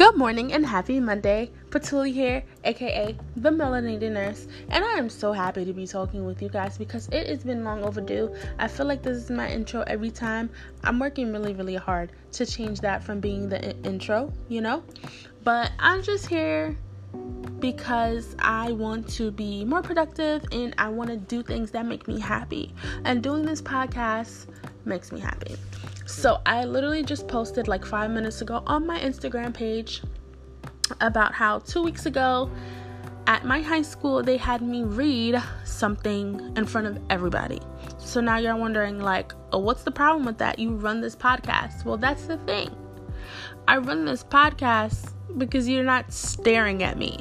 Good morning and happy Monday. Patuli here, aka the Melanated Nurse, and I am so happy to be talking with you guys because it has been long overdue. I feel like this is my intro every time. I'm working really, really hard to change that from being the I- intro, you know? But I'm just here because I want to be more productive and I want to do things that make me happy. And doing this podcast makes me happy. So I literally just posted like five minutes ago on my Instagram page about how two weeks ago at my high school they had me read something in front of everybody. So now you're wondering, like, oh, what's the problem with that? You run this podcast. Well, that's the thing. I run this podcast because you're not staring at me.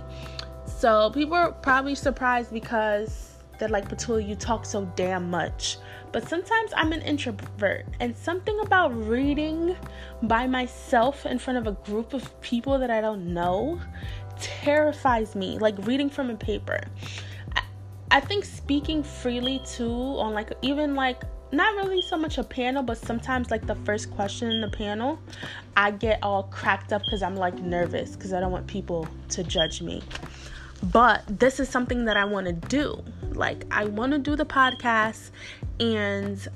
So people are probably surprised because they're like, Patul, you talk so damn much. But sometimes I'm an introvert, and something about reading by myself in front of a group of people that I don't know terrifies me. Like reading from a paper. I, I think speaking freely too, on like even like not really so much a panel, but sometimes like the first question in the panel, I get all cracked up because I'm like nervous because I don't want people to judge me. But this is something that I want to do. Like, I want to do the podcast and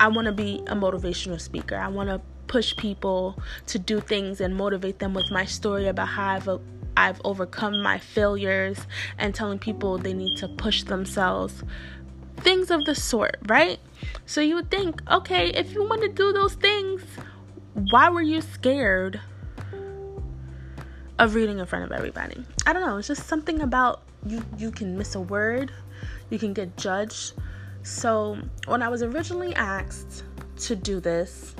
I want to be a motivational speaker. I want to push people to do things and motivate them with my story about how I've I've overcome my failures and telling people they need to push themselves. Things of the sort, right? So you would think, okay, if you want to do those things, why were you scared of reading in front of everybody? I don't know. It's just something about you you can miss a word, you can get judged. So, when I was originally asked to do this,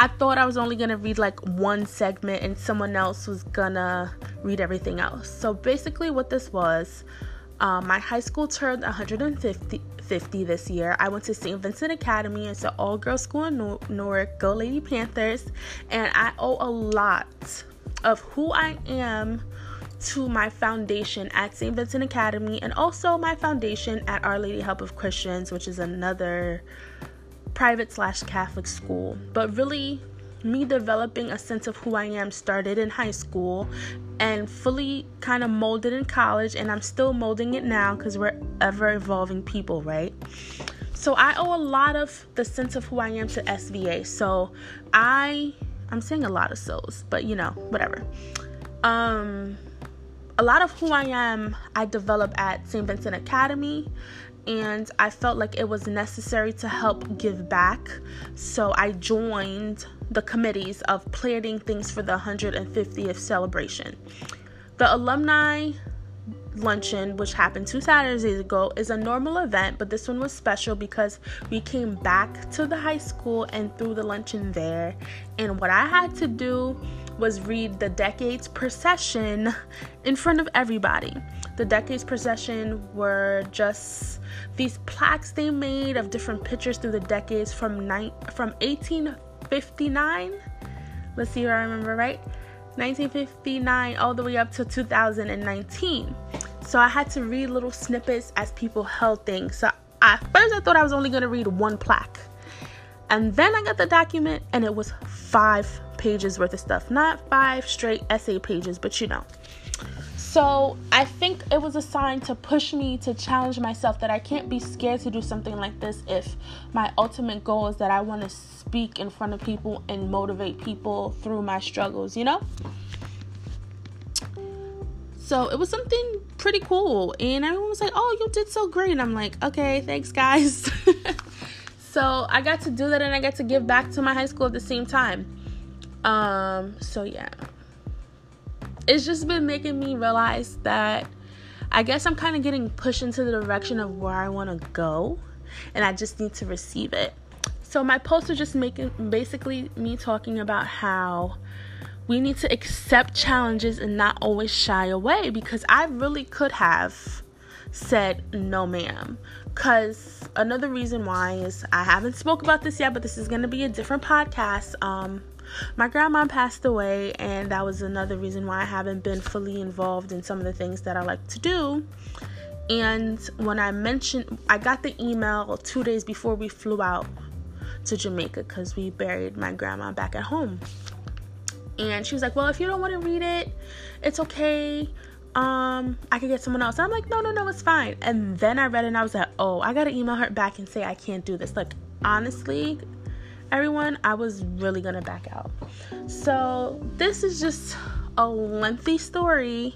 I thought I was only gonna read like one segment and someone else was gonna read everything else. So basically, what this was, um, my high school turned 150 50 this year. I went to St. Vincent Academy. It's an all girls school in Newark. Go Lady Panthers. And I owe a lot of who I am to my foundation at St. Vincent Academy and also my foundation at Our Lady Help of Christians, which is another private slash Catholic school. But really, me developing a sense of who I am started in high school and fully kind of molded in college, and I'm still molding it now because we're ever evolving people, right? So I owe a lot of the sense of who I am to SVA. So I I'm saying a lot of souls, but you know, whatever. Um a lot of who I am I developed at St. Vincent Academy and I felt like it was necessary to help give back. So I joined the committees of planning things for the 150th celebration. The alumni luncheon, which happened two Saturdays ago, is a normal event, but this one was special because we came back to the high school and threw the luncheon there. And what I had to do was read the Decades Procession in front of everybody. The Decades Procession were just these plaques they made of different pictures through the decades from ni- from 1859. Let's see if I remember right. 1959 all the way up to 2019. So I had to read little snippets as people held things. So at first I thought I was only going to read one plaque. And then I got the document and it was five pages worth of stuff. Not five straight essay pages, but you know. So I think it was a sign to push me to challenge myself that I can't be scared to do something like this if my ultimate goal is that I want to speak in front of people and motivate people through my struggles, you know? So it was something pretty cool. And everyone was like, oh, you did so great. And I'm like, okay, thanks, guys. so I got to do that and I got to give back to my high school at the same time. Um, so yeah it's just been making me realize that I guess I'm kind of getting pushed into the direction of where I want to go, and I just need to receive it. So my post was just making basically me talking about how we need to accept challenges and not always shy away because I really could have said no ma'am because another reason why is i haven't spoke about this yet but this is going to be a different podcast um my grandma passed away, and that was another reason why I haven't been fully involved in some of the things that I like to do. And when I mentioned, I got the email two days before we flew out to Jamaica because we buried my grandma back at home. And she was like, Well, if you don't want to read it, it's okay. Um, I could get someone else. And I'm like, No, no, no, it's fine. And then I read it and I was like, Oh, I gotta email her back and say I can't do this. Like, honestly, everyone, I was really gonna back out. So, this is just a lengthy story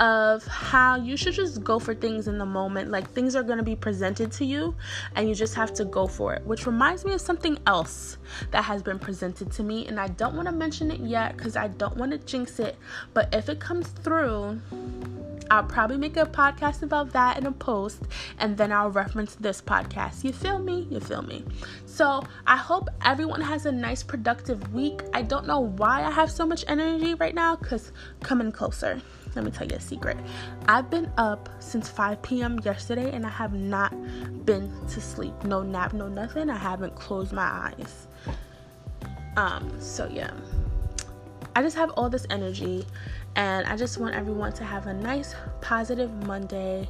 of how you should just go for things in the moment. Like things are going to be presented to you and you just have to go for it. Which reminds me of something else that has been presented to me. And I don't want to mention it yet because I don't want to jinx it. But if it comes through, I'll probably make a podcast about that in a post and then I'll reference this podcast. You feel me? You feel me? So I hope everyone has a nice, productive week. I don't know why I have so much energy right now because coming closer. Let me tell you a secret. I've been up since 5 p.m. yesterday and I have not been to sleep. No nap, no nothing. I haven't closed my eyes. Um, so yeah. I just have all this energy and I just want everyone to have a nice, positive Monday.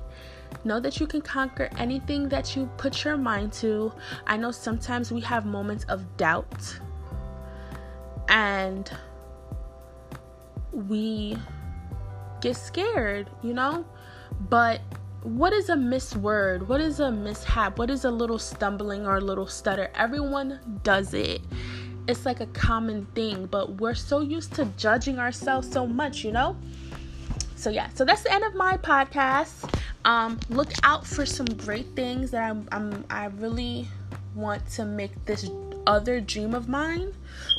Know that you can conquer anything that you put your mind to. I know sometimes we have moments of doubt and we get scared, you know? But what is a misword? What is a mishap? What is a little stumbling or a little stutter? Everyone does it. It's like a common thing, but we're so used to judging ourselves so much, you know? So yeah, so that's the end of my podcast. Um, look out for some great things that I'm, I'm I really want to make this other dream of mine,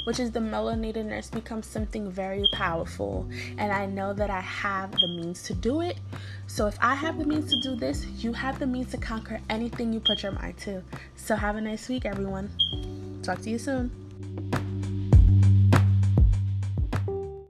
which is the melanated nurse, becomes something very powerful. And I know that I have the means to do it. So if I have the means to do this, you have the means to conquer anything you put your mind to. So have a nice week, everyone. Talk to you soon.